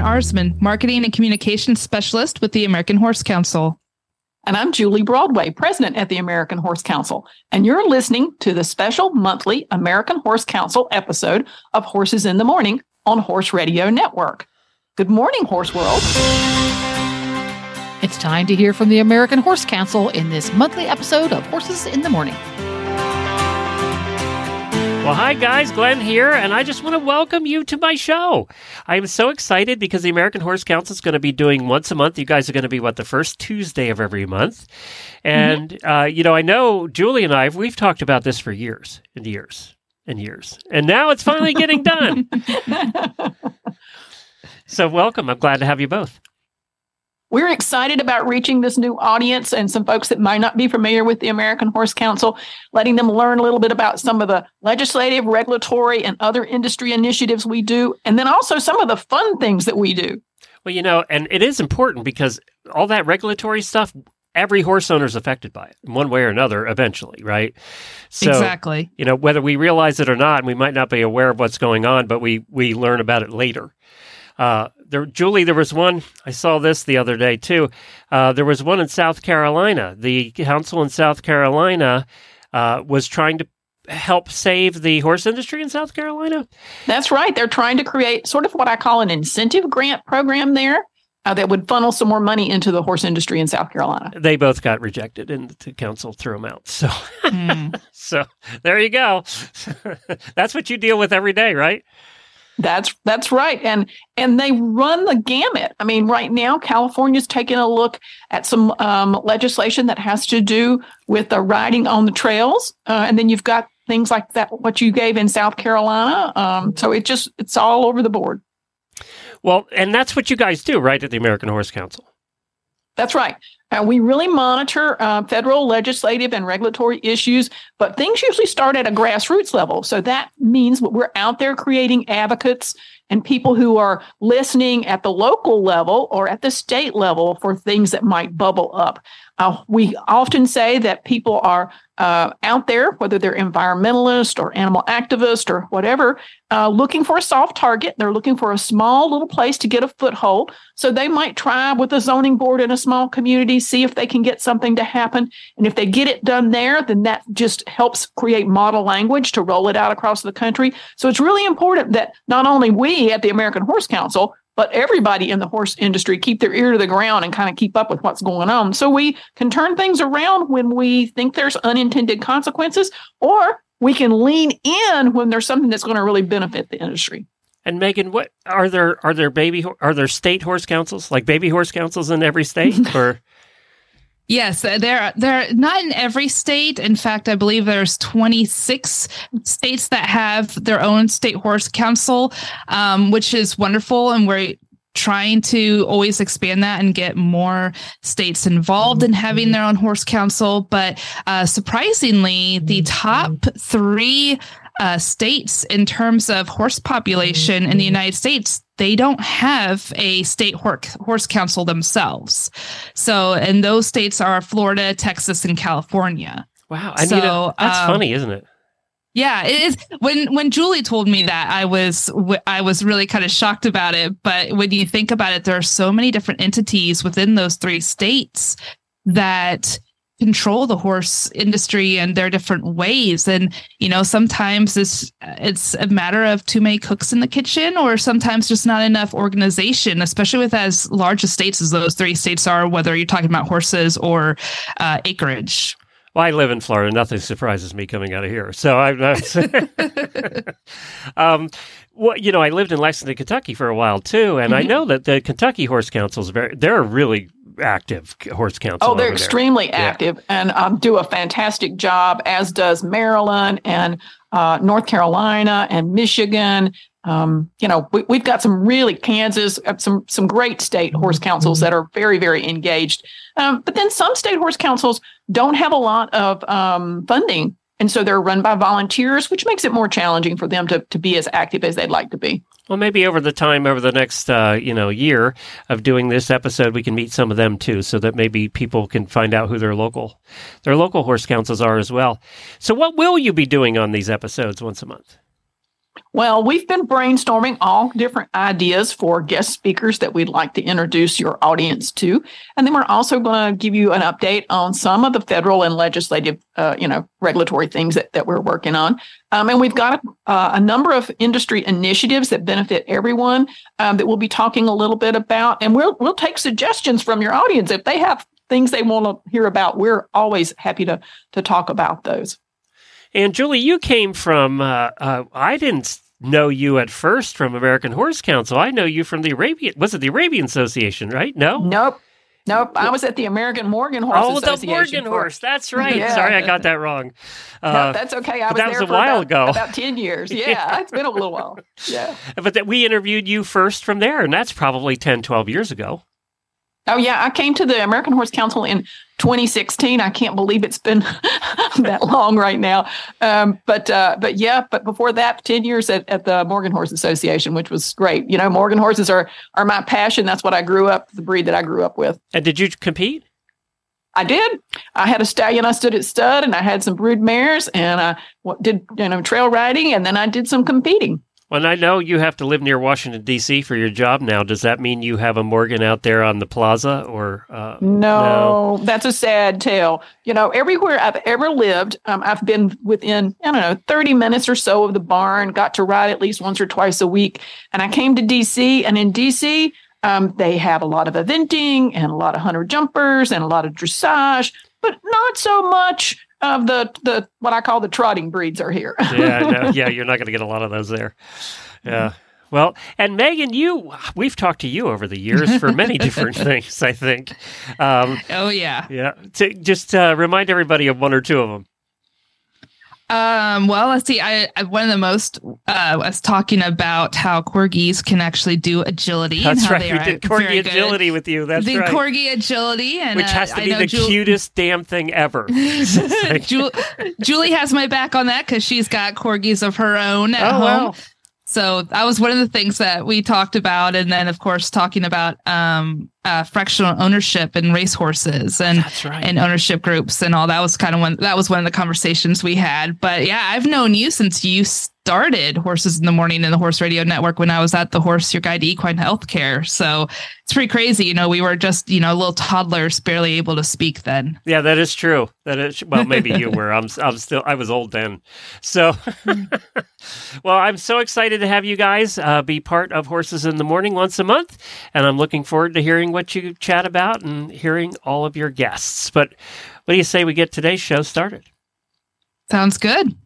I'm Arszman, Marketing and Communications Specialist with the American Horse Council. And I'm Julie Broadway, President at the American Horse Council. And you're listening to the special monthly American Horse Council episode of Horses in the Morning on Horse Radio Network. Good morning, Horse World. It's time to hear from the American Horse Council in this monthly episode of Horses in the Morning. Well, hi guys, Glenn here, and I just want to welcome you to my show. I'm so excited because the American Horse Council is going to be doing once a month. You guys are going to be what the first Tuesday of every month, and mm-hmm. uh, you know, I know Julie and I we've talked about this for years and years and years, and now it's finally getting done. so, welcome. I'm glad to have you both. We're excited about reaching this new audience and some folks that might not be familiar with the American Horse Council, letting them learn a little bit about some of the legislative, regulatory, and other industry initiatives we do, and then also some of the fun things that we do. Well, you know, and it is important because all that regulatory stuff, every horse owner is affected by it in one way or another eventually, right? So, exactly. You know, whether we realize it or not, and we might not be aware of what's going on, but we we learn about it later. Uh, there, Julie, there was one. I saw this the other day too. Uh, there was one in South Carolina. The council in South Carolina uh, was trying to help save the horse industry in South Carolina. That's right. They're trying to create sort of what I call an incentive grant program there. Uh, that would funnel some more money into the horse industry in South Carolina. They both got rejected, and the council threw them out. So, mm. so there you go. That's what you deal with every day, right? That's that's right, and and they run the gamut. I mean, right now California's taking a look at some um, legislation that has to do with the riding on the trails, uh, and then you've got things like that what you gave in South Carolina. Um, so it just it's all over the board. Well, and that's what you guys do, right, at the American Horse Council. That's right. Uh, we really monitor uh, federal legislative and regulatory issues, but things usually start at a grassroots level. So that means we're out there creating advocates and people who are listening at the local level or at the state level for things that might bubble up. Uh, we often say that people are uh, out there, whether they're environmentalist or animal activist or whatever, uh, looking for a soft target. They're looking for a small little place to get a foothold. So they might try with a zoning board in a small community, see if they can get something to happen. And if they get it done there, then that just helps create model language to roll it out across the country. So it's really important that not only we at the American Horse Council, but everybody in the horse industry keep their ear to the ground and kind of keep up with what's going on. So we can turn things around when we think there's unintended consequences, or we can lean in when there's something that's going to really benefit the industry. And Megan, what are there are there baby are there state horse councils like baby horse councils in every state or Yes, they're they're not in every state. In fact, I believe there's 26 states that have their own state horse council, um, which is wonderful, and we're trying to always expand that and get more states involved in having their own horse council. But uh, surprisingly, the top three uh, states in terms of horse population in the United States, they don't have a state horse, horse council themselves. So, and those states are Florida, Texas, and California. Wow, I so, that's um, funny, isn't it? Yeah, it is. When when Julie told me that, I was I was really kind of shocked about it. But when you think about it, there are so many different entities within those three states that control the horse industry and their different ways and you know sometimes it's it's a matter of too many cooks in the kitchen or sometimes just not enough organization especially with as large a states as those three states are whether you're talking about horses or uh, acreage well, I live in Florida. Nothing surprises me coming out of here. So I'm not. um, well, you know, I lived in Lexington, Kentucky for a while too, and mm-hmm. I know that the Kentucky Horse Council is very. They're really active horse council. Oh, they're extremely there. active yeah. and um, do a fantastic job, as does Maryland and uh, North Carolina and Michigan Um, you know, we, have got some really Kansas, uh, some some great state horse councils that are very very engaged. Um, but then some state horse councils don't have a lot of um, funding, and so they're run by volunteers, which makes it more challenging for them to to be as active as they'd like to be. Well, maybe over the time, over the next uh, you know year of doing this episode, we can meet some of them too, so that maybe people can find out who their local their local horse councils are as well. So, what will you be doing on these episodes once a month? Well, we've been brainstorming all different ideas for guest speakers that we'd like to introduce your audience to. And then we're also going to give you an update on some of the federal and legislative, uh, you know, regulatory things that, that we're working on. Um, and we've got a, uh, a, number of industry initiatives that benefit everyone um, that we'll be talking a little bit about. And we'll, we'll take suggestions from your audience. If they have things they want to hear about, we're always happy to, to talk about those. And Julie, you came from, uh, uh, I didn't know you at first from American Horse Council. I know you from the Arabian, was it the Arabian Association, right? No? Nope. Nope, I was at the American Morgan Horse oh, Association. the Morgan for, Horse. That's right. yeah. Sorry, I got that wrong. Uh, no, that's okay. I was that was a while about, ago. About ten years. Yeah, yeah, it's been a little while. Yeah. But that we interviewed you first from there, and that's probably 10, 12 years ago. Oh yeah, I came to the American Horse Council in 2016. I can't believe it's been that long right now. Um, but uh, but yeah, but before that, 10 years at, at the Morgan Horse Association, which was great. You know, Morgan horses are are my passion. That's what I grew up, the breed that I grew up with. And did you compete? I did. I had a stallion I stood at stud, and I had some brood mares, and I did you know trail riding, and then I did some competing. Well, I know you have to live near Washington D.C. for your job now. Does that mean you have a Morgan out there on the plaza, or uh, no, no? That's a sad tale. You know, everywhere I've ever lived, um, I've been within I don't know thirty minutes or so of the barn. Got to ride at least once or twice a week, and I came to D.C. and in D.C. Um, they have a lot of eventing and a lot of hunter jumpers and a lot of dressage, but not so much of the the what I call the trotting breeds are here. yeah, no, yeah, you're not going to get a lot of those there. Yeah. Well, and Megan, you we've talked to you over the years for many different things. I think. Um, oh yeah. Yeah. To just uh, remind everybody of one or two of them. Um, well, let's see. I, I one of the most uh, was talking about how corgis can actually do agility. That's right. We did corgi agility good. with you. That's the right. corgi agility, and which has to uh, be the Ju- cutest damn thing ever. Ju- Julie has my back on that because she's got corgis of her own at oh, home. Wow. So that was one of the things that we talked about, and then of course talking about um, uh, fractional ownership and racehorses and right. and ownership groups and all. That was kind of one. That was one of the conversations we had. But yeah, I've known you since you started Horses in the Morning in the Horse Radio Network when I was at the Horse Your Guide to Equine Healthcare. So it's pretty crazy. You know, we were just you know little toddlers, barely able to speak then. Yeah, that is true. That is well, maybe you were. I'm I'm still I was old then. So, well, I'm so excited to have you guys uh, be part of Horses in the Morning once a month, and I'm looking forward to hearing what you chat about and hearing all of your guests. But what do you say we get today's show started? Sounds good.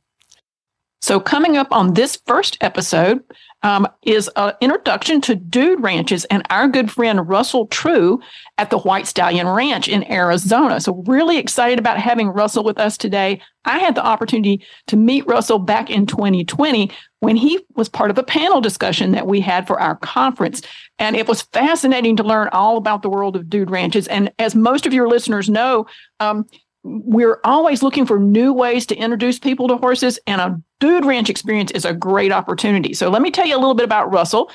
So, coming up on this first episode um, is an introduction to dude ranches and our good friend Russell True at the White Stallion Ranch in Arizona. So, really excited about having Russell with us today. I had the opportunity to meet Russell back in 2020 when he was part of a panel discussion that we had for our conference. And it was fascinating to learn all about the world of dude ranches. And as most of your listeners know, um, we're always looking for new ways to introduce people to horses, and a dude ranch experience is a great opportunity. So, let me tell you a little bit about Russell.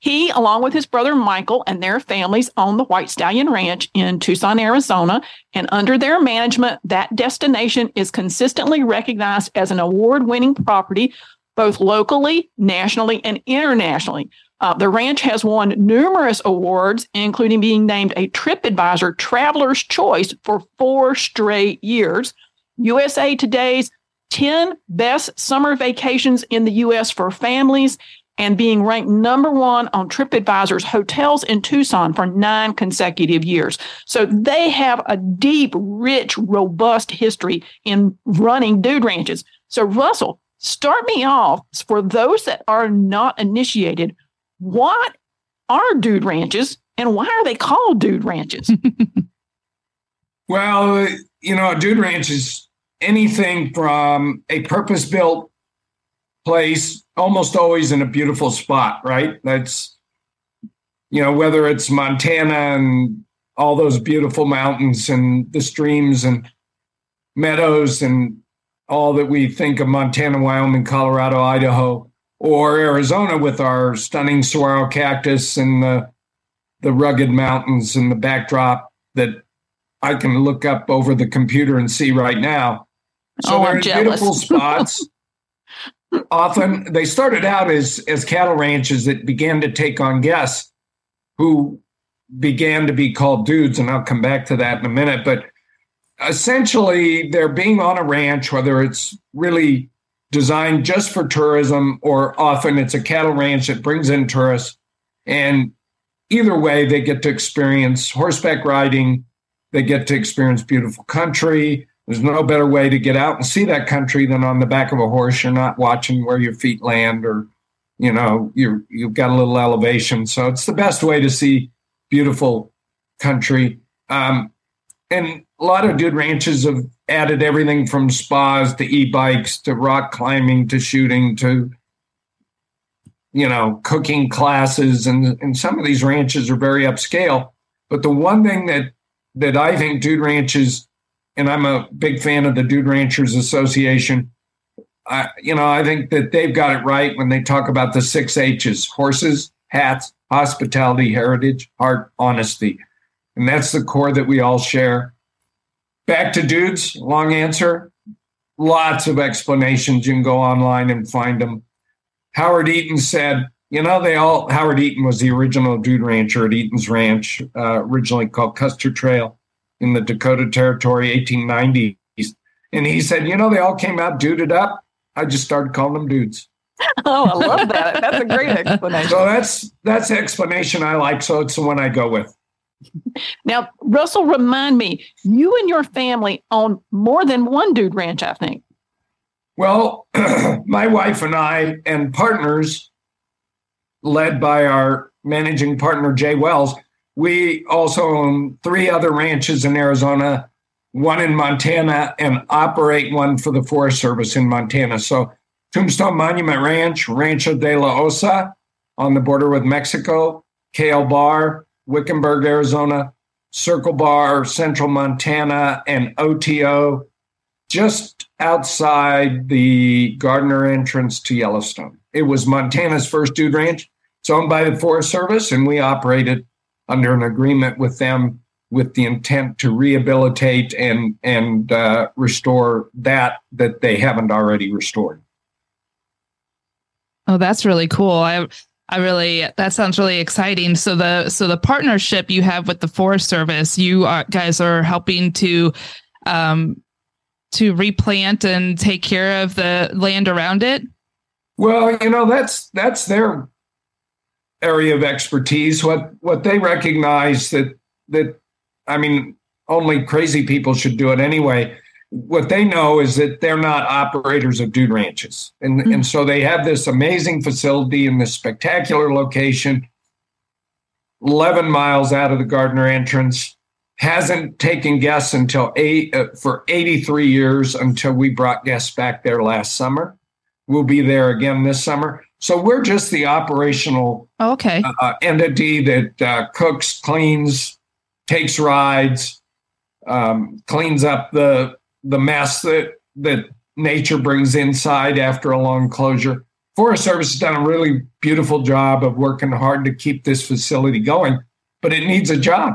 He, along with his brother Michael and their families, own the White Stallion Ranch in Tucson, Arizona. And under their management, that destination is consistently recognized as an award winning property, both locally, nationally, and internationally. Uh, the ranch has won numerous awards, including being named a TripAdvisor Traveler's Choice for four straight years. USA Today's 10 best summer vacations in the U.S. for families, and being ranked number one on TripAdvisor's hotels in Tucson for nine consecutive years. So they have a deep, rich, robust history in running dude ranches. So, Russell, start me off for those that are not initiated what are dude ranches and why are they called dude ranches? well, you know, a dude ranch is anything from a purpose built place, almost always in a beautiful spot, right? That's, you know, whether it's Montana and all those beautiful mountains and the streams and meadows and all that we think of Montana, Wyoming, Colorado, Idaho, or Arizona with our stunning saguaro cactus and the the rugged mountains and the backdrop that I can look up over the computer and see right now. So Oh, they're beautiful spots. Often they started out as as cattle ranches that began to take on guests who began to be called dudes, and I'll come back to that in a minute. But essentially, they're being on a ranch, whether it's really designed just for tourism or often it's a cattle ranch that brings in tourists. And either way, they get to experience horseback riding, they get to experience beautiful country. There's no better way to get out and see that country than on the back of a horse. You're not watching where your feet land or, you know, you you've got a little elevation. So it's the best way to see beautiful country. Um, and a lot of dude ranches have added everything from spas to e-bikes to rock climbing to shooting to you know cooking classes. And and some of these ranches are very upscale. But the one thing that that i think dude ranches and i'm a big fan of the dude ranchers association I, you know i think that they've got it right when they talk about the six h's horses hats hospitality heritage heart honesty. And that's the core that we all share back to dudes long answer. Lots of explanations. You can go online and find them. Howard eaton said you know they all howard eaton was the original dude rancher at eaton's ranch uh, originally called custer trail in the dakota territory 1890s and he said you know they all came out duded up. I just started calling them dudes. Oh, I love that. That's a great explanation. so that's that's the explanation i like. So it's the one i go with Now, Russell, remind me, you and your family own more than one dude ranch, I think. Well, my wife and I and partners, led by our managing partner, Jay Wells, we also own three other ranches in Arizona, one in Montana, and operate one for the Forest Service in Montana. So, Tombstone Monument Ranch, Rancho de la Osa on the border with Mexico, Kay El Bar, Wickenburg, Arizona, Circle Bar, Central Montana, and OTO just outside the Gardiner entrance to Yellowstone. It was Montana's first dude ranch. It's owned by the Forest Service, and we operated under an agreement with them with the intent to rehabilitate and and uh, restore that that they haven't already restored. Oh, that's really cool. I I really that sounds really exciting. So the so the partnership you have with the Forest Service, you are, guys are helping to um to replant and take care of the land around it. Well, you know that's that's their area of expertise. What what they recognize that that I mean, only crazy people should do it anyway. What they know is that they're not operators of dude ranches, and Mhm. and so they have this amazing facility in this spectacular location, eleven miles out of the Gardiner entrance. Hasn't taken guests until eight uh, for eighty three years until we brought guests back there last summer. We'll be there again this summer. So we're just the operational Oh, okay. uh, entity that uh, cooks, cleans, takes rides, um, cleans up the the mess that that nature brings inside after a long closure. Forest Service has done a really beautiful job of working hard to keep this facility going, but it needs a job,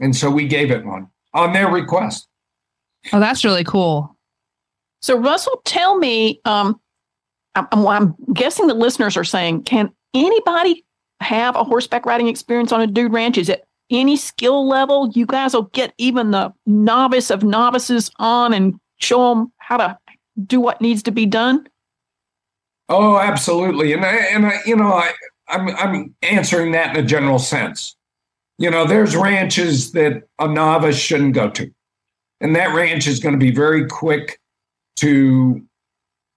and so we gave it one on their request. Oh, that's really cool. So, Russell, tell me, um, I'm, I'm- I'm guessing the listeners are saying, can anybody have a horseback riding experience on a dude ranch? Is it any skill level? You guys will get even the novice of novices on and show them how to do what needs to be done. Oh, absolutely. And I, and I, you know, I, I'm I'm answering that in a general sense. You know, there's ranches that a novice shouldn't go to, and that ranch is going to be very quick to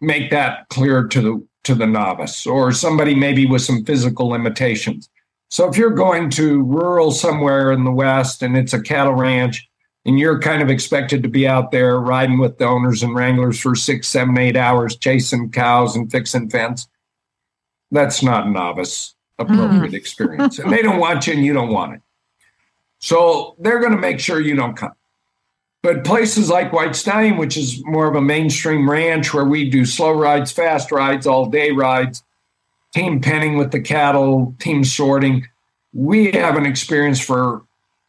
make that clear to the to the novice or somebody maybe with some physical limitations. So if you're going to rural somewhere in the west and it's a cattle ranch, and you're kind of expected to be out there riding with the owners and wranglers for six, seven, eight hours, chasing cows and fixing fence. That's not a novice appropriate mm. experience. And they don't want you and you don't want it. So they're going to make sure you don't come. But places like White Stallion, which is more of a mainstream ranch where we do slow rides, fast rides, all day rides, team penning with the cattle, team sorting, we have an experience for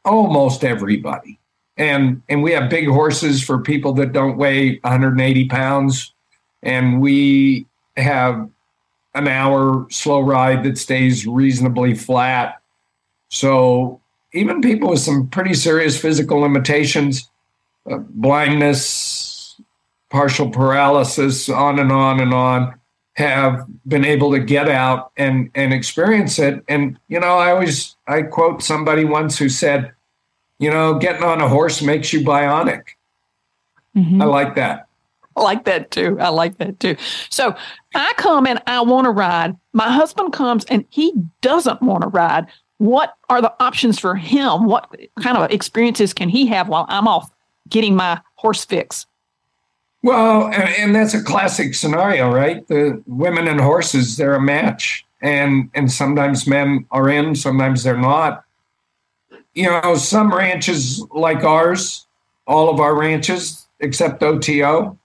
almost everybody. And and we have big horses for people that don't weigh 180 pounds. And we have an hour slow ride that stays reasonably flat. So even people with some pretty serious physical limitations, uh, blindness, partial paralysis, on and on and on, have been able to get out and and experience it. And you know, I always I quote somebody once who said, you know, getting on a horse makes you bionic. Mm-hmm. I like that. I like that too. I like that too. So I come and I want to ride. My husband comes and he doesn't want to ride. What are the options for him? What kind of experiences can he have while I'm off getting my horse fix? Well, and, that's a classic scenario, right? The women and horses, they're a match. And and sometimes men are in, sometimes they're not. You know, some ranches like ours, all of our ranches except OTO,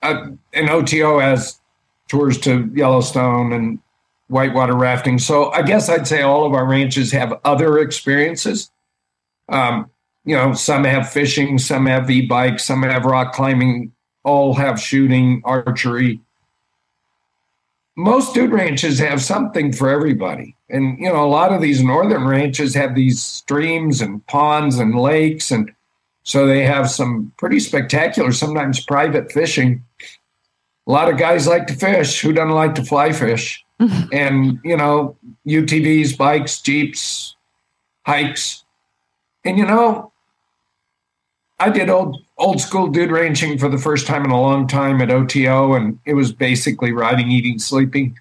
uh, and OTO has tours to Yellowstone and whitewater rafting. So I guess I'd say all of our ranches have other experiences. Um, you know, some have fishing, some have e-bikes, some have rock climbing, all have shooting, archery. Most dude ranches have something for everybody. And, you know, a lot of these northern ranches have these streams and ponds and lakes. And so they have some pretty spectacular, sometimes private fishing a lot of guys like to fish. Who doesn't like to fly fish? and, you know, UTVs, bikes, Jeeps, hikes. And, you know, I did old old school dude ranching for the first time in a long time at OTO, and it was basically riding, eating, sleeping.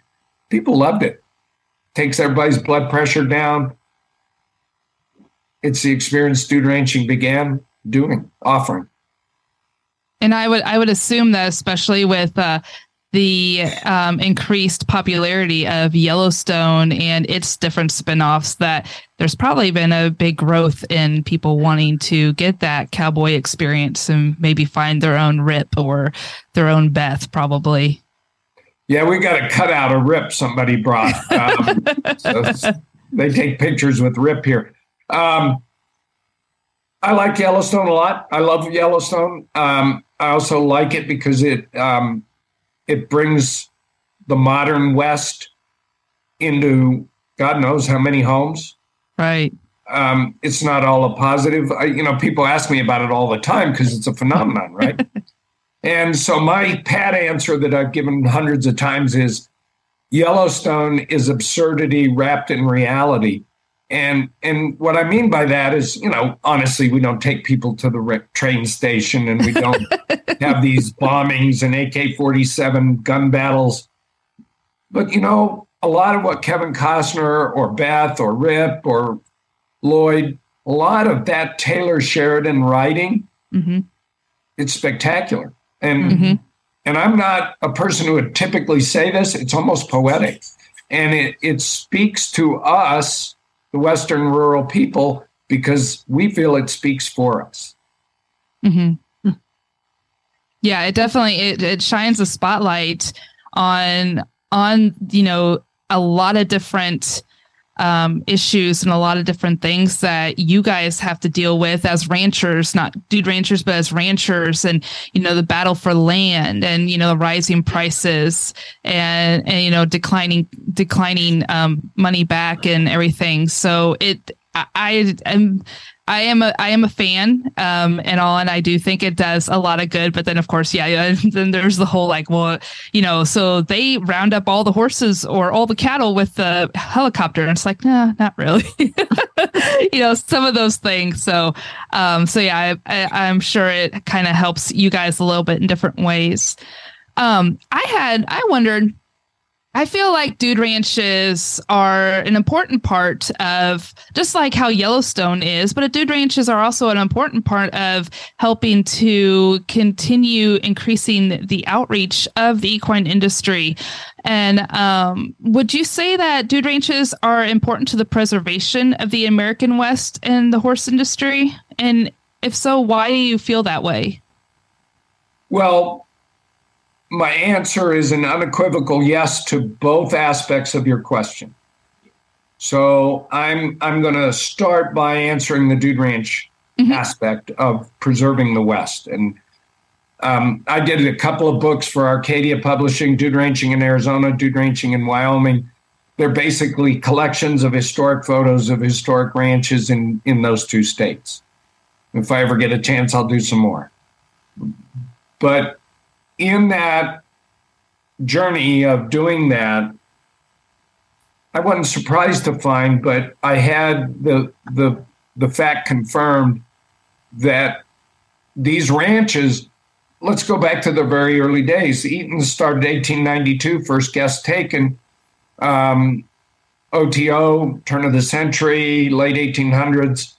People loved it. Takes everybody's blood pressure down. It's the experience dude ranching began doing, offering. And I would I would assume that especially with uh, the um, increased popularity of Yellowstone and its different spin-offs that there's probably been a big growth in people wanting to get that cowboy experience and maybe find their own rip or their own Beth probably. Yeah, we got a cut out a rip somebody brought. Um, so they take pictures with rip here. Um, I like Yellowstone a lot. I love Yellowstone. Um, I also like it because it um, it brings the modern West into God knows how many homes. Right. Um, it's not all a positive. I, you know, people ask me about it all the time because it's a phenomenon, right? and so my pat answer that I've given hundreds of times is Yellowstone is absurdity wrapped in reality. And and what I mean by that is, you know, honestly, we don't take people to the train station, and we don't have these bombings and AK forty seven gun battles. But you know, a lot of what Kevin Costner or Beth or Rip or Lloyd, a lot of that Taylor Sheridan writing, mm-hmm. it's spectacular. And mm-hmm. and I'm not a person who would typically say this. It's almost poetic, and it it speaks to us the Western rural people because we feel it speaks for us. Mm-hmm. Yeah, it definitely it, it shines a spotlight on on you know a lot of different um, issues and a lot of different things that you guys have to deal with as ranchers, not dude ranchers, but as ranchers, and you know the battle for land and you know the rising prices and and you know declining declining um, money back and everything. So it I, I am I am a I am a fan um and all and I do think it does a lot of good but then of course yeah then there's the whole like well you know so they round up all the horses or all the cattle with the helicopter and it's like nah not really. You know some of those things so um so yeah I, I I'm sure it kind of helps you guys a little bit in different ways. Um I had I wondered I feel like dude ranches are an important part of just like how Yellowstone is, but dude ranches are also an important part of helping to continue increasing the outreach of the equine industry. And um, would you say that dude ranches are important to the preservation of the American West and the horse industry? And if so, why do you feel that way? Well, my answer is an unequivocal yes to both aspects of your question. So I'm I'm going to start by answering the Dude Ranch mm-hmm. aspect of preserving the West, and um, I did a couple of books for Arcadia Publishing, Dude Ranching in Arizona, Dude Ranching in Wyoming. They're basically collections of historic photos of historic ranches in in those two states. If I ever get a chance, I'll do some more. But in that journey of doing that, I wasn't surprised to find, but I had the the the fact confirmed that these ranches. Let's go back to the very early days. Eaton started 1892, first guest taken. Um, OTO, turn of the century, late 1800s.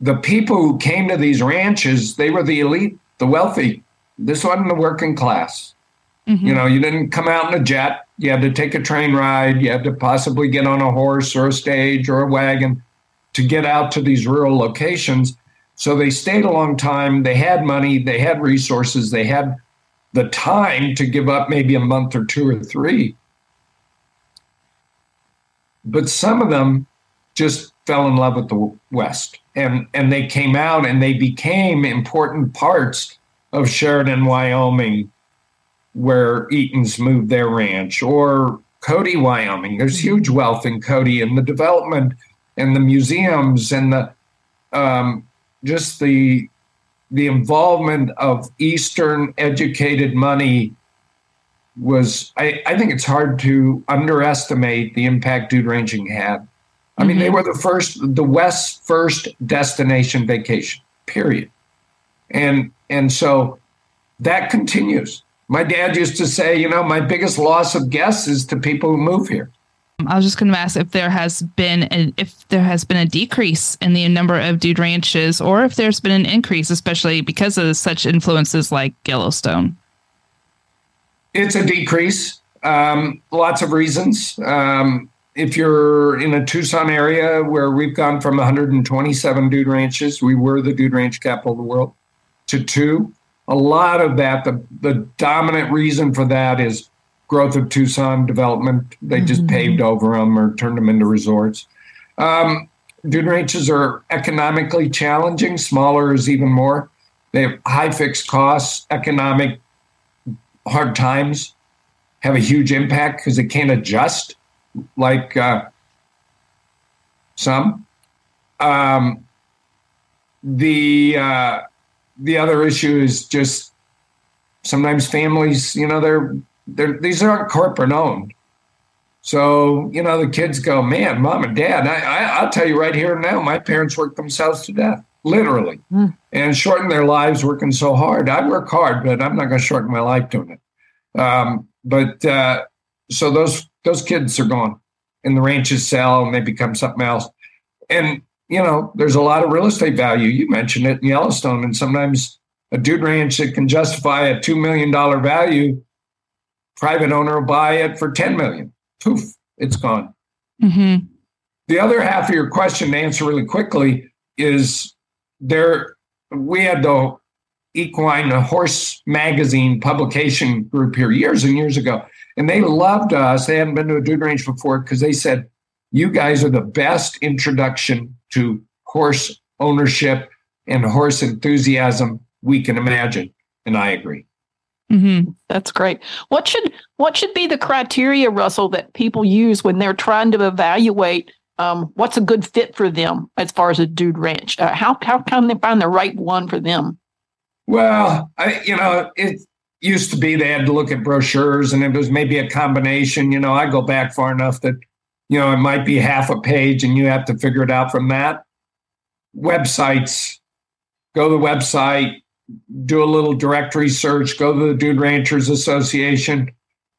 The people who came to these ranches, they were the elite, the wealthy. This wasn't the working class. Mm-hmm. You know, you didn't come out in a jet. You had to take a train ride. You had to possibly get on a horse or a stage or a wagon to get out to these rural locations. So they stayed a long time. They had money. They had resources. They had the time to give up maybe a month or two or three. But some of them just fell in love with the West and, and they came out and they became important parts of Sheridan, Wyoming, where Eaton's moved their ranch, or Cody, Wyoming. There's huge wealth in Cody, and the development and the museums and the um, just the the involvement of Eastern educated money was I, I think it's hard to underestimate the impact dude ranching had. I mean, mm-hmm. they were the first, the West's first destination vacation, period. And and so that continues. My dad used to say, you know, my biggest loss of guests is to people who move here. I was just going to ask if there has been a, if there has been a decrease in the number of dude ranches, or if there's been an increase, especially because of such influences like Yellowstone. It's a decrease. Um, lots of reasons. Um, if you're in a Tucson area where we've gone from 127 dude ranches, we were the dude ranch capital of the world, to two. A lot of that, the, the dominant reason for that is growth of Tucson development. They mm-hmm. just paved over them or turned them into resorts. Um, dude ranches are economically challenging. Smaller is even more. They have high fixed costs, economic hard times have a huge impact because they can't adjust like uh, some. Um, the uh, the other issue is just sometimes families, you know, they're they're these aren't corporate owned. So, you know, the kids go, man, mom and dad, I, I, will tell you right here and now, my parents worked themselves to death, literally, mm. and shortened their lives working so hard. I work hard, but I'm not going to shorten my life doing it. Um, but uh, so those those kids are gone, and the ranches sell and they become something else. And you know, there's a lot of real estate value. You mentioned it in Yellowstone, and sometimes a dude ranch that can justify a two million dollar value, private owner will buy it for ten million. Poof, it's gone. Mm-hmm. The other half of your question to answer really quickly is there. We had the equine horse magazine publication group here years and years ago, and they loved us. They hadn't been to a dude ranch before because they said, "You guys are the best introduction to horse ownership and horse enthusiasm we can imagine. And I agree. Mm-hmm. That's great. What should what should be the criteria, Russell, that people use when they're trying to evaluate um, what's a good fit for them as far as a dude ranch? Uh, how how can they find the right one for them? Well, I, you know, it used to be they had to look at brochures, and it was maybe a combination. You know, I go back far enough that you know, it might be half a page and you have to figure it out from that. Websites, go to the website, do a little directory search, go to the Dude Ranchers Association.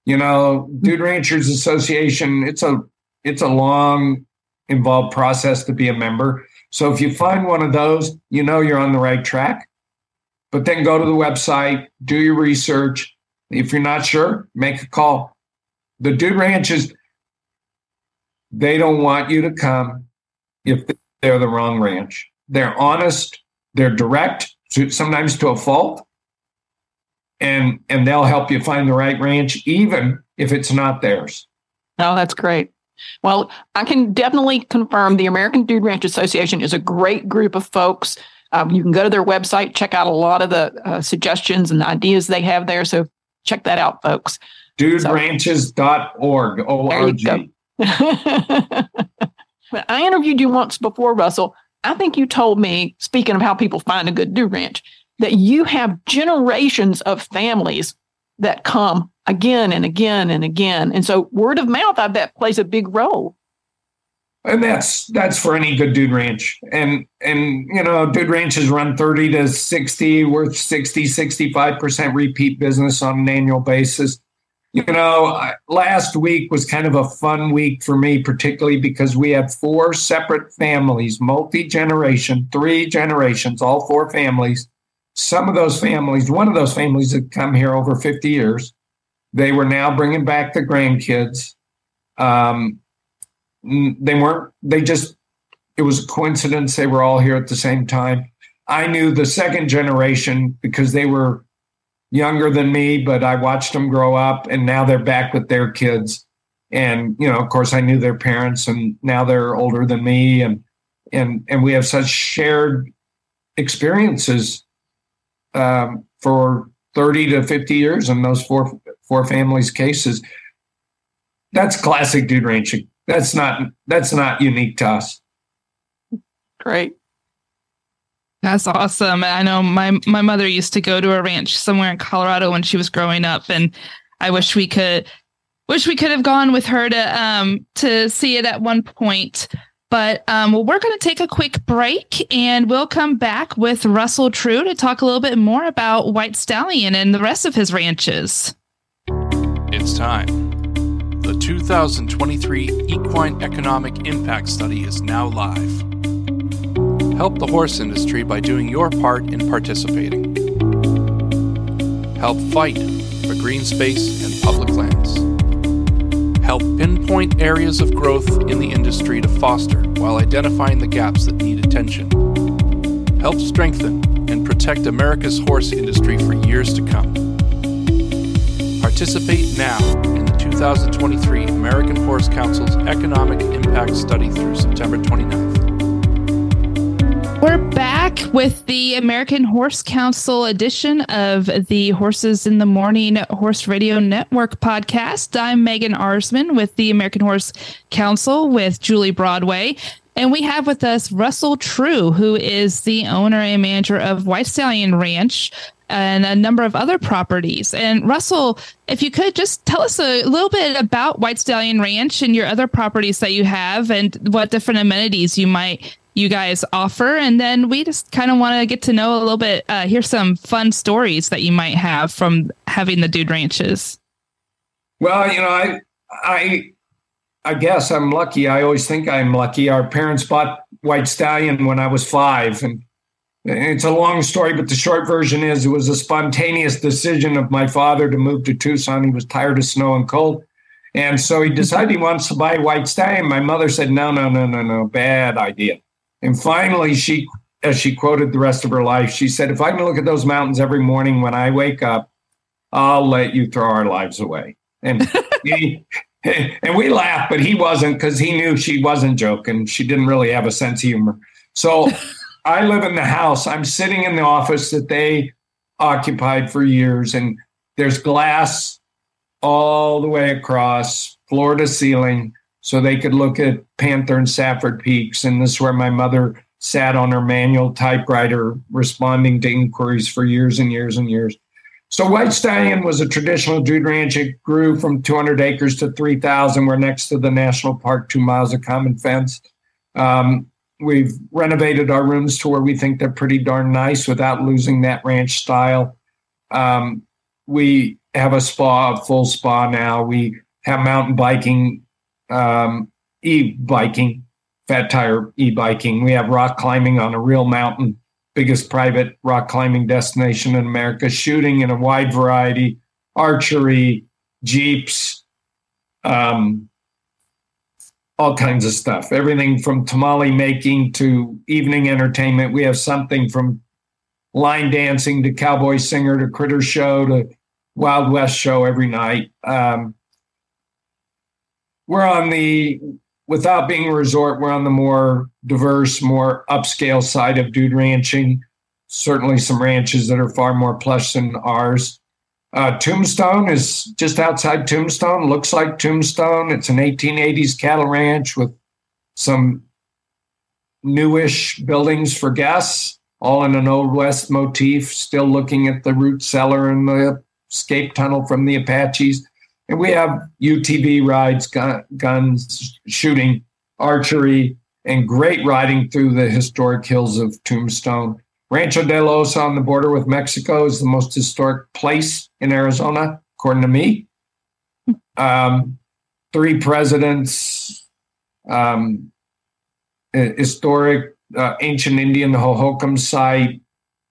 You know, Dude Ranchers Association, it's a it's a long involved process to be a member. So if you find one of those, you know you're on the right track. But then go to the website, do your research. If you're not sure, make a call. The Dude Ranches, they don't want you to come if they're the wrong ranch. They're honest, they're direct, sometimes to a fault, and and they'll help you find the right ranch, even if it's not theirs. Oh, that's great. Well, I can definitely confirm the American Dude Ranch Association is a great group of folks. Um, you can go to their website, check out a lot of the uh, suggestions and ideas they have there. So check that out, folks. Duderanches.org. O-R-G. I interviewed you once before, Russell. I think you told me, speaking of how people find a good dude ranch, that you have generations of families that come again and again and again. And so word of mouth, I bet, plays a big role. And that's that's for any good dude ranch. And and you know, dude ranches run 30 to 60, worth 60, 65% repeat business on an annual basis. You know, last week was kind of a fun week for me, particularly because we had four separate families, multi generation, three generations, all four families. Some of those families, one of those families had come here over 50 years. They were now bringing back the grandkids. Um, they weren't, they just, it was a coincidence. They were all here at the same time. I knew the second generation because they were younger than me, but I watched them grow up and now they're back with their kids. And, you know, of course I knew their parents and now they're older than me and and and we have such shared experiences um, for 30 to 50 years in those four four families cases. That's classic dude ranching. That's not that's not unique to us. Great. That's awesome. I know my my mother used to go to a ranch somewhere in Colorado when she was growing up, and I wish we could wish we could have gone with her to um to see it at one point. But um, well, we're going to take a quick break, and we'll come back with Russell True to talk a little bit more about White Stallion and the rest of his ranches. It's time. The 2023 Equine Economic Impact Study is now live. Help the horse industry by doing your part in participating. Help fight for green space and public lands. Help pinpoint areas of growth in the industry to foster while identifying the gaps that need attention. Help strengthen and protect America's horse industry for years to come. Participate now in the 2023 American Horse Council's Economic Impact Study through with the American Horse Council edition of the Horses in the Morning Horse Radio Network podcast. I'm Megan Arszman with the American Horse Council with Julie Broadway. And we have with us Russell True, who is the owner and manager of White Stallion Ranch and a number of other properties. And Russell, if you could just tell us a little bit about White Stallion Ranch and your other properties that you have and what different amenities you might you guys offer. And then we just kind of want to get to know a little bit, uh, hear some fun stories that you might have from having the dude ranches. Well, you know, I, I, I guess I'm lucky. I always think I'm lucky. Our parents bought White Stallion when I was five, and it's a long story, but the short version is it was a spontaneous decision of my father to move to Tucson. He was tired of snow and cold. And so he decided he wants to buy White Stallion. My mother said, no, no, no, no, no, bad idea. And finally, she, as she quoted the rest of her life, she said, If I can look at those mountains every morning when I wake up, I'll let you throw our lives away. And he, and we laughed, but he wasn't because he knew she wasn't joking. She didn't really have a sense of humor. So I live in the house. I'm sitting in the office that they occupied for years, and there's glass all the way across, floor to ceiling so they could look at Panther and Safford Peaks. And this is where my mother sat on her manual typewriter responding to inquiries for years and years and years. So White Stallion was a traditional dude ranch. It grew from 200 acres to 3,000. We're next to the national park, two miles of common fence. Um, we've renovated our rooms to where we think they're pretty darn nice without losing that ranch style. Um, we have a spa, a full spa now. We have mountain biking, um, e biking, fat tire e biking. We have rock climbing on a real mountain, biggest private rock climbing destination in America, shooting in a wide variety, archery, jeeps, um, all kinds of stuff. Everything from tamale making to evening entertainment. We have something from line dancing to cowboy singer to critter show to Wild West show every night. Um, we're on the, without being a resort, we're on the more diverse, more upscale side of dude ranching. Certainly some ranches that are far more plush than ours. Uh, Tombstone is just outside Tombstone, looks like Tombstone. It's an 1880s cattle ranch with some newish buildings for guests, all in an Old West motif, still looking at the root cellar and the escape tunnel from the Apaches. And we have UTV rides, gun, guns, shooting, archery, and great riding through the historic hills of Tombstone. Rancho de la Osa on the border with Mexico is the most historic place in Arizona, according to me. Um, three presidents, um, historic uh, ancient Indian Hohokam site,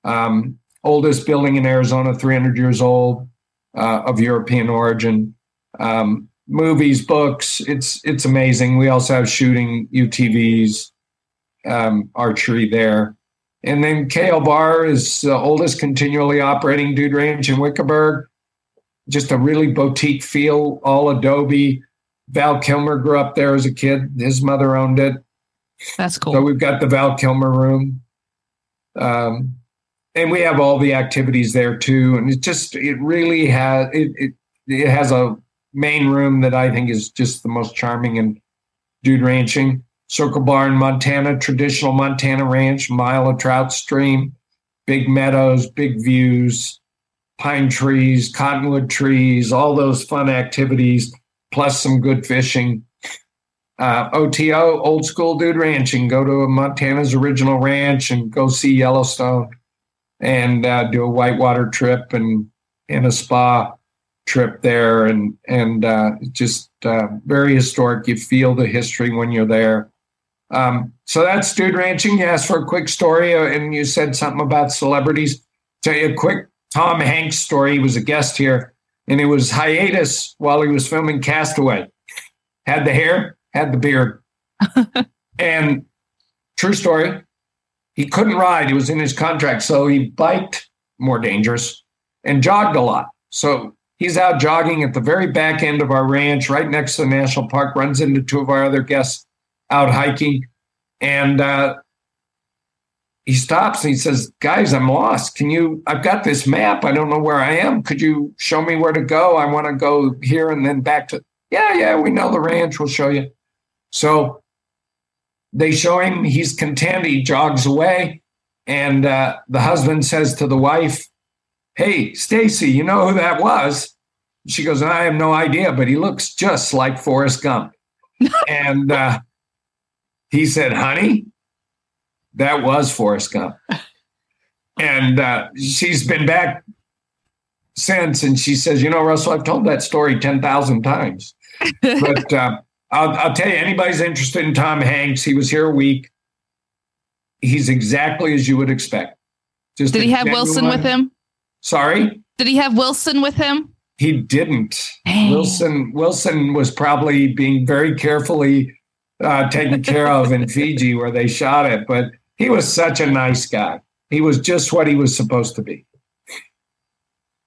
um, oldest building in Arizona, 300 years old, uh, of European origin. Um, movies, books, it's it's amazing. We also have shooting, UTVs, um, archery there. And then Kay El Bar is the oldest continually operating dude range in Wickenburg. Just a really boutique feel, all adobe. Val Kilmer grew up there as a kid. His mother owned it. That's cool. So we've got the Val Kilmer room. Um, and we have all the activities there too. And it just, it really has, it, it, it has a main room that I think is just the most charming and dude ranching. Circle Bar in Montana, traditional Montana ranch, mile of trout stream, big meadows, big views, pine trees, cottonwood trees, all those fun activities, plus some good fishing. Uh, OTO, old school dude ranching. Go to Montana's original ranch and go see Yellowstone and uh, do a whitewater trip and in a spa trip there and and uh, just uh, very historic. You feel the history when you're there. Um, so that's dude ranching. You asked for a quick story, uh, and you said something about celebrities. Tell you a quick Tom Hanks story. He was a guest here, and it was hiatus while he was filming Castaway. Had the hair, had the beard, and true story. He couldn't ride. It was in his contract, so he biked more dangerous and jogged a lot. So he's out jogging at the very back end of our ranch, right next to the national park. Runs into two of our other guests out hiking. And uh, he stops and he says, Guys, I'm lost. Can you? I've got this map. I don't know where I am. Could you show me where to go? I want to go here and then back to. Yeah, yeah, we know the ranch. We'll show you. So they show him. He's content. He jogs away. And uh, the husband says to the wife, Hey, Stacy, you know who that was? She goes, I have no idea, but he looks just like Forrest Gump. and uh, he said, honey, that was Forrest Gump. And uh, she's been back since, and she says, you know, Russell, I've told that story 10,000 times. but uh, I'll, I'll tell you, anybody's interested in Tom Hanks, he was here a week. He's exactly as you would expect. Just Did he have genuine, Wilson with him? Sorry? Did he have Wilson with him? He didn't. Dang. Wilson Wilson was probably being very carefully uh, taken care of in Fiji where they shot it. But he was such a nice guy. He was just what he was supposed to be.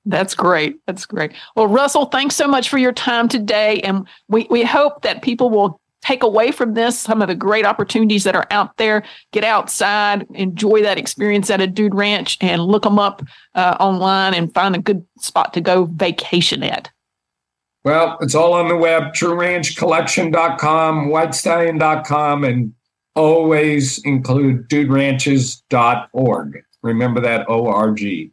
That's great. That's great. Well, Russell, thanks so much for your time today. And we, we hope that people will take away from this some of the great opportunities that are out there. Get outside, enjoy that experience at a dude ranch, and look them up uh, online and find a good spot to go vacation at. Well, it's all on the web, trueranchcollection.com, whitestallion.com, and always include duderanches.org. Remember that O-R-G.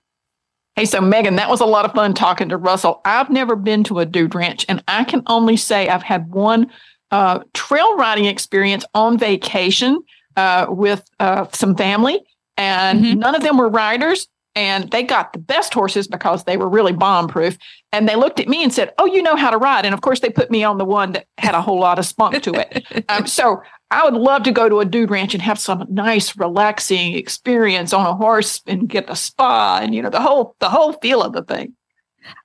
Hey, so Megan, that was a lot of fun talking to Russell. I've never been to a dude ranch, and I can only say I've had one uh, trail riding experience on vacation uh, with uh, some family, and mm-hmm. none of them were riders. and they got the best horses because they were really bomb proof. And they looked at me and said, "Oh, you know how to ride." And of course, they put me on the one that had a whole lot of spunk to it. um, so I would love to go to a dude ranch and have some nice, relaxing experience on a horse and get a spa and you know the whole the whole feel of the thing.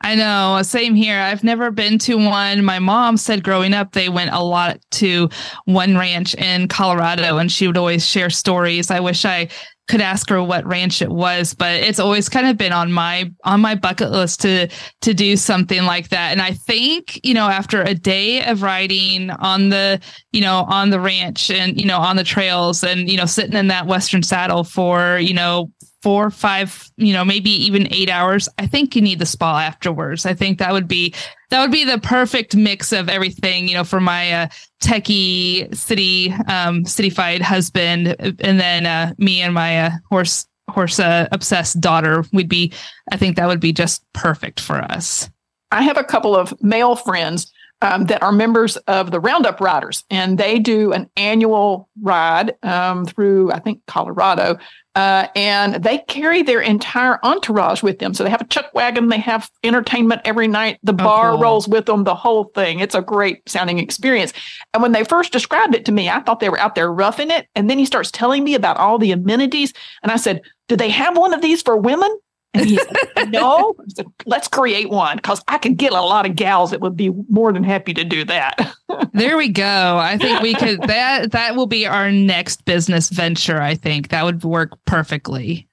I know. Same here. I've never been to one. My mom said growing up they went a lot to one ranch in Colorado and she would always share stories. I wish I could ask her what ranch it was, but it's always kind of been on my on my bucket list to to do something like that. And I think, you know, after a day of riding on the, you know, on the ranch and, you know, on the trails and, you know, sitting in that western saddle for, you know, four, five, you know, maybe even eight hours, I think you need the spa afterwards. I think that would be that would be the perfect mix of everything, you know, for my uh, techie city um cityfied husband and then uh, me and my uh, horse horse uh, obsessed daughter We'd be I think that would be just perfect for us. I have a couple of male friends um, that are members of the Roundup Riders, and they do an annual ride um, through, I think, Colorado. Uh, and they carry their entire entourage with them. So they have a chuck wagon, they have entertainment every night. The bar cool. rolls with them, the whole thing. It's a great sounding experience. And when they first described it to me, I thought they were out there roughing it. And then he starts telling me about all the amenities. And I said, Do they have one of these for women? And he said, No. Said, Let's create one because I could get a lot of gals that would be more than happy to do that. there we go. I think we could that that will be our next business venture. I think that would work perfectly.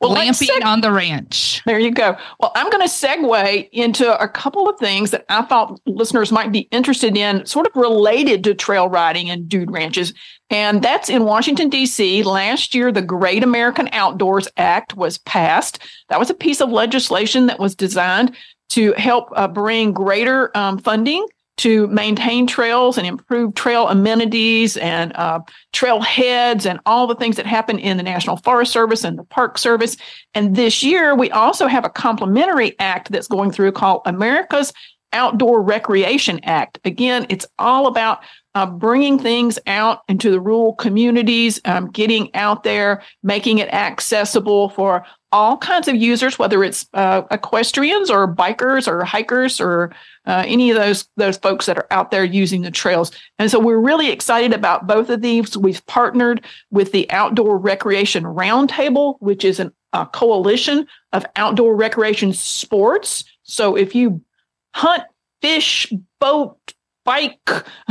Well, Glamping seg- on the ranch. There you go. Well, I'm going to segue into a couple of things that I thought listeners might be interested in, sort of related to trail riding and dude ranches. And that's in Washington, D.C. Last year, the Great American Outdoors Act was passed. That was a piece of legislation that was designed to help uh, bring greater um, funding to maintain trails and improve trail amenities and uh, trail heads and all the things that happen in the National Forest Service and the Park Service. And this year, we also have a complementary act that's going through called America's Outdoor Recreation Act. Again, it's all about uh, bringing things out into the rural communities, um, getting out there, making it accessible for all kinds of users, whether it's uh, equestrians or bikers or hikers or uh, any of those those folks that are out there using the trails. And so we're really excited about both of these. We've partnered with the Outdoor Recreation Roundtable, which is an, a coalition of outdoor recreation sports. So if you hunt, fish, boat, bike,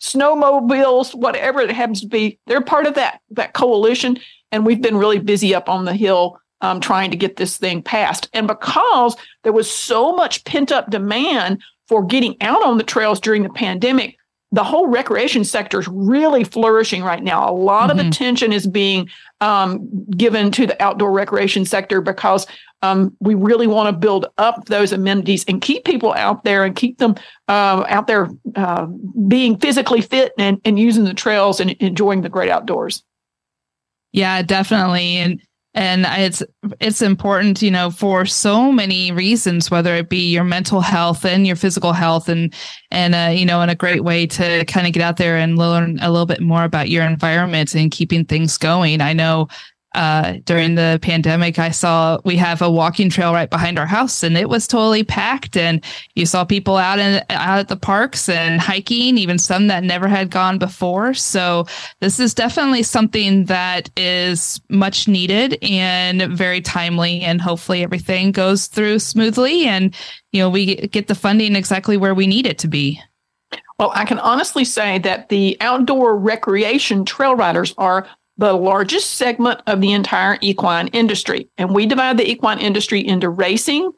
snowmobiles, whatever it happens to be, they're part of that that coalition. And we've been really busy up on the hill um, trying to get this thing passed. And because there was so much pent up demand for getting out on the trails during the pandemic, the whole recreation sector is really flourishing right now. A lot Mhm. of attention is being um, given to the outdoor recreation sector because um, we really want to build up those amenities and keep people out there and keep them uh, out there uh, being physically fit and, and using the trails and enjoying the great outdoors. Yeah, definitely. And and it's it's important, you know, for so many reasons, whether it be your mental health and your physical health, and and uh, you know, and a great way to kind of get out there and learn a little bit more about your environment and keeping things going. I know uh, during the pandemic, I saw we have a walking trail right behind our house, and it was totally packed. And you saw people out in out at the parks and hiking, even some that never had gone before. So this is definitely something that is much needed and very timely. And hopefully, everything goes through smoothly, and you know we get the funding exactly where we need it to be. Well, I can honestly say that the outdoor recreation trail riders are the largest segment of the entire equine industry. And we divide the equine industry into racing,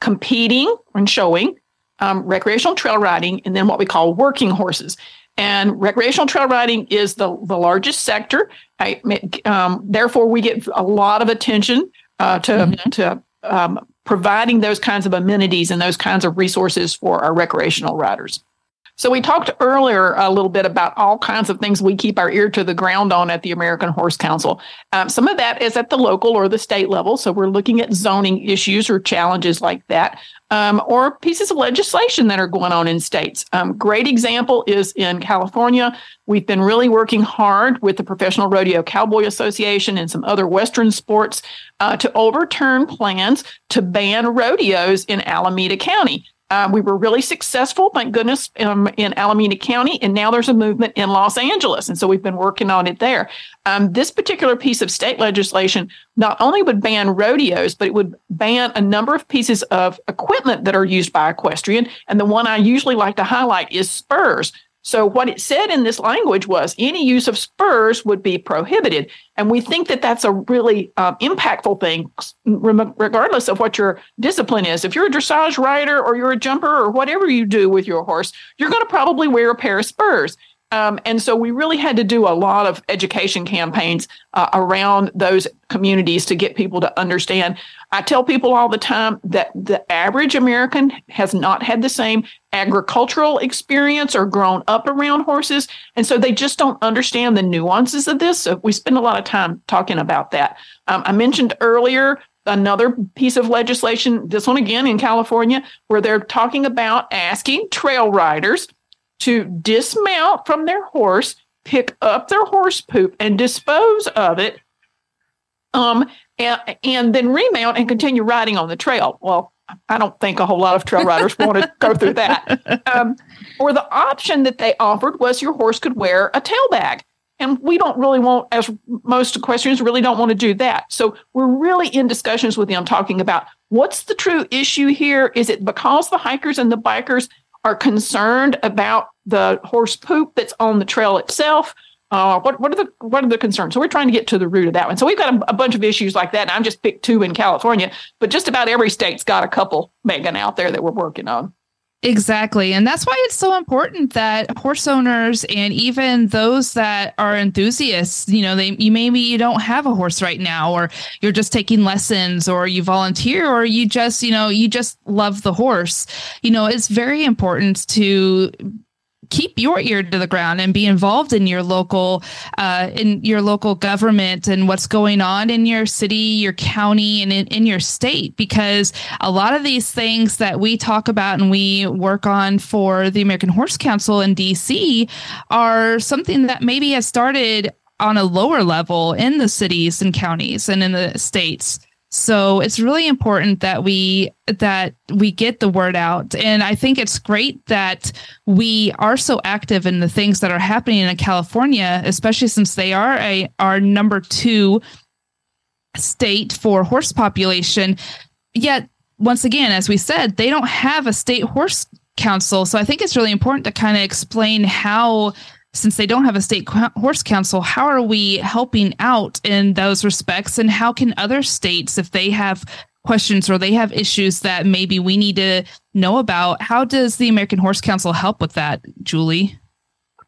competing and showing, um, recreational trail riding, and then what we call working horses. And recreational trail riding is the, the largest sector. I, um, therefore, we get a lot of attention uh, to, Mhm. to um, providing those kinds of amenities and those kinds of resources for our recreational riders. So we talked earlier a little bit about all kinds of things we keep our ear to the ground on at the American Horse Council. Um, some of that is at the local or the state level. So we're looking at zoning issues or challenges like that, um, or pieces of legislation that are going on in states. Um, great example is in California. We've been really working hard with the Professional Rodeo Cowboy Association and some other Western sports uh, to overturn plans to ban rodeos in Alameda County. Uh, we were really successful, thank goodness, um, in Alameda County, and now there's a movement in Los Angeles, and so we've been working on it there. Um, this particular piece of state legislation not only would ban rodeos, but it would ban a number of pieces of equipment that are used by equestrian, and the one I usually like to highlight is spurs. So, what it said in this language was any use of spurs would be prohibited. And we think that that's a really um, impactful thing, regardless of what your discipline is. If you're a dressage rider or you're a jumper or whatever you do with your horse, you're going to probably wear a pair of spurs. Um, and so we really had to do a lot of education campaigns uh, around those communities to get people to understand. I tell people all the time that the average American has not had the same agricultural experience or grown up around horses. And so they just don't understand the nuances of this. So we spend a lot of time talking about that. Um, I mentioned earlier another piece of legislation, this one again in California, where they're talking about asking trail riders to dismount from their horse, pick up their horse poop, and dispose of it, um, and, and then remount and continue riding on the trail. Well, I don't think a whole lot of trail riders want to go through that. Um, or the option that they offered was your horse could wear a tail bag. And we don't really want, as most equestrians really don't want to do that. So we're really in discussions with them talking about what's the true issue here? Is it because the hikers and the bikers are concerned about the horse poop that's on the trail itself. Uh, what what are the what are the concerns? So we're trying to get to the root of that one. So we've got a, a bunch of issues like that. And I'm just picked two in California, but just about every state's got a couple, Megan, out there that we're working on. Exactly. And that's why it's so important that horse owners and even those that are enthusiasts, you know, they you maybe you don't have a horse right now or you're just taking lessons or you volunteer or you just, you know, you just love the horse. You know, it's very important to keep your ear to the ground and be involved in your local uh, in your local government and what's going on in your city your county and in, in your state. Because a lot of these things that we talk about and we work on for the american horse council in dc are something that maybe has started on a lower level in the cities and counties and in the states so it's really important that we that we get the word out. And I think it's great that we are so active in the things that are happening in California, especially since they are a our number two state for horse population. Yet once again, as we said, they don't have a state horse council. So I think it's really important to kind of explain how since they don't have a state horse council, how are we helping out in those respects? And how can other states, if they have questions or they have issues that maybe we need to know about, how does the American Horse Council help with that, Julie?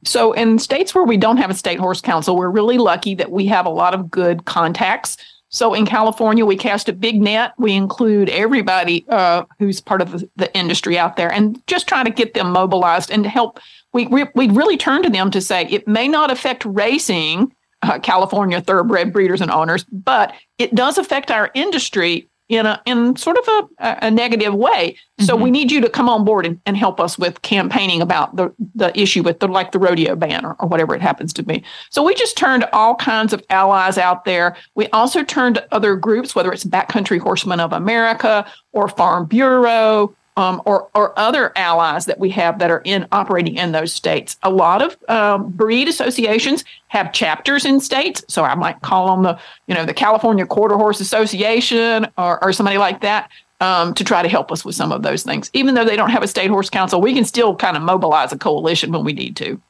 So, in states where we don't have a state horse council, we're really lucky that we have a lot of good contacts. So, in California, we cast a big net. We include everybody uh, who's part of the, the industry out there and just trying to get them mobilized and to help we, we, we really turn to them to say it may not affect racing, uh, California thoroughbred breeders and owners, but it does affect our industry in a in sort of a, a negative way. So mm-hmm. we need you to come on board and, and help us with campaigning about the, the issue with the like the rodeo ban or, or whatever it happens to be. So we just turned all kinds of allies out there. We also turned to other groups, whether it's Backcountry Horsemen of America or Farm Bureau um, or or other allies that we have that are in operating in those states. A lot of um, breed associations have chapters in states, so I might call on the you know the California Quarter Horse Association or, or somebody like that um, to try to help us with some of those things. Even though they don't have a state horse council, we can still kind of mobilize a coalition when we need to.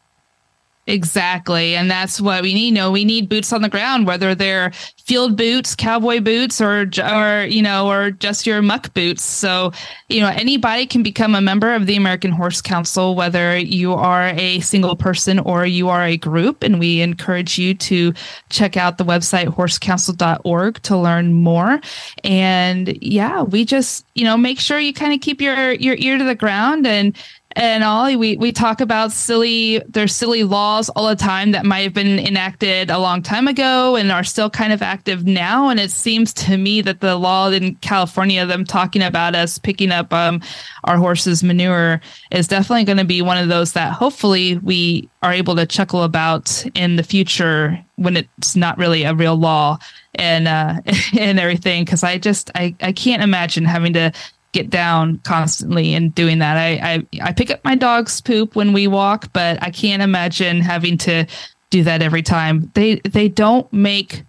Exactly. And that's what we need. You know, we need boots on the ground, whether they're field boots, cowboy boots, or, or, you know, or just your muck boots. So, you know, anybody can become a member of the American Horse Council, whether you are a single person or you are a group. And we encourage you to check out the website horsecouncil.org to learn more. And yeah, we just, you know, make sure you kind of keep your, your ear to the ground and, and all. We we talk about silly there's silly laws all the time that might have been enacted a long time ago and are still kind of active now. And it seems to me that the law in California, them talking about us picking up um, our horses' manure, is definitely going to be one of those that hopefully we are able to chuckle about in the future when it's not really a real law and uh, and everything. Because I just I I can't imagine having to get down constantly and doing that. I, I I pick up my dog's poop when we walk, but I can't imagine having to do that every time. They they don't make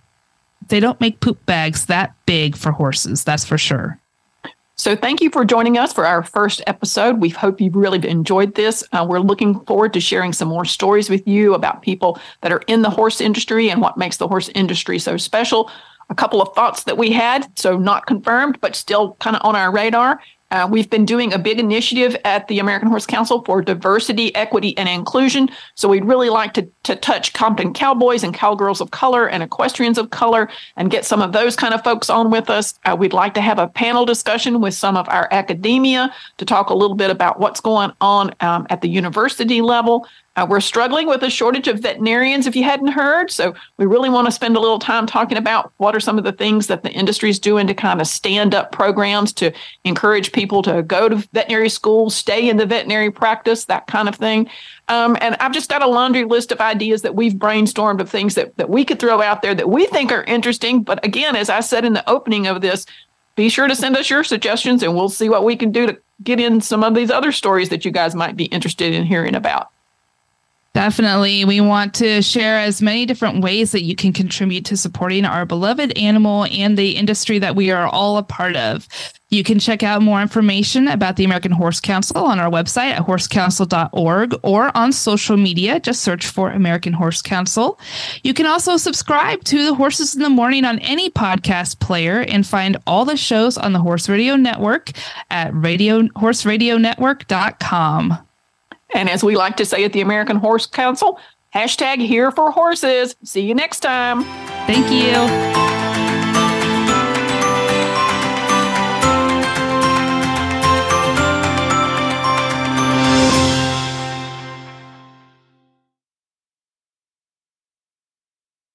they don't make poop bags that big for horses. That's for sure. So thank you for joining us for our first episode. We hope you've really enjoyed this. Uh, we're looking forward to sharing some more stories with you about people that are in the horse industry and what makes the horse industry so special a couple of thoughts that we had, so not confirmed, but still kind of on our radar. Uh, we've been doing a big initiative at the American Horse Council for diversity, equity, and inclusion. So we'd really like to, to touch Compton cowboys and cowgirls of color and equestrians of color and get some of those kind of folks on with us. Uh, we'd like to have a panel discussion with some of our academia to talk a little bit about what's going on um, at the university level. Uh, we're struggling with a shortage of veterinarians, if you hadn't heard. So we really want to spend a little time talking about what are some of the things that the industry is doing to kind of stand up programs to encourage people to go to veterinary school, stay in the veterinary practice, that kind of thing. Um, and I've just got a laundry list of ideas that we've brainstormed of things that, that we could throw out there that we think are interesting. But again, as I said in the opening of this, be sure to send us your suggestions and we'll see what we can do to get in some of these other stories that you guys might be interested in hearing about. Definitely. We want to share as many different ways that you can contribute to supporting our beloved animal and the industry that we are all a part of. You can check out more information about the American Horse Council on our website at horsecouncil.org or on social media. Just search for American Horse Council. You can also subscribe to the Horses in the Morning on any podcast player and find all the shows on the Horse Radio Network at radio, horseradionetwork.com. And as we like to say at the American Horse Council, hashtag here for horses. See you next time. Thank you.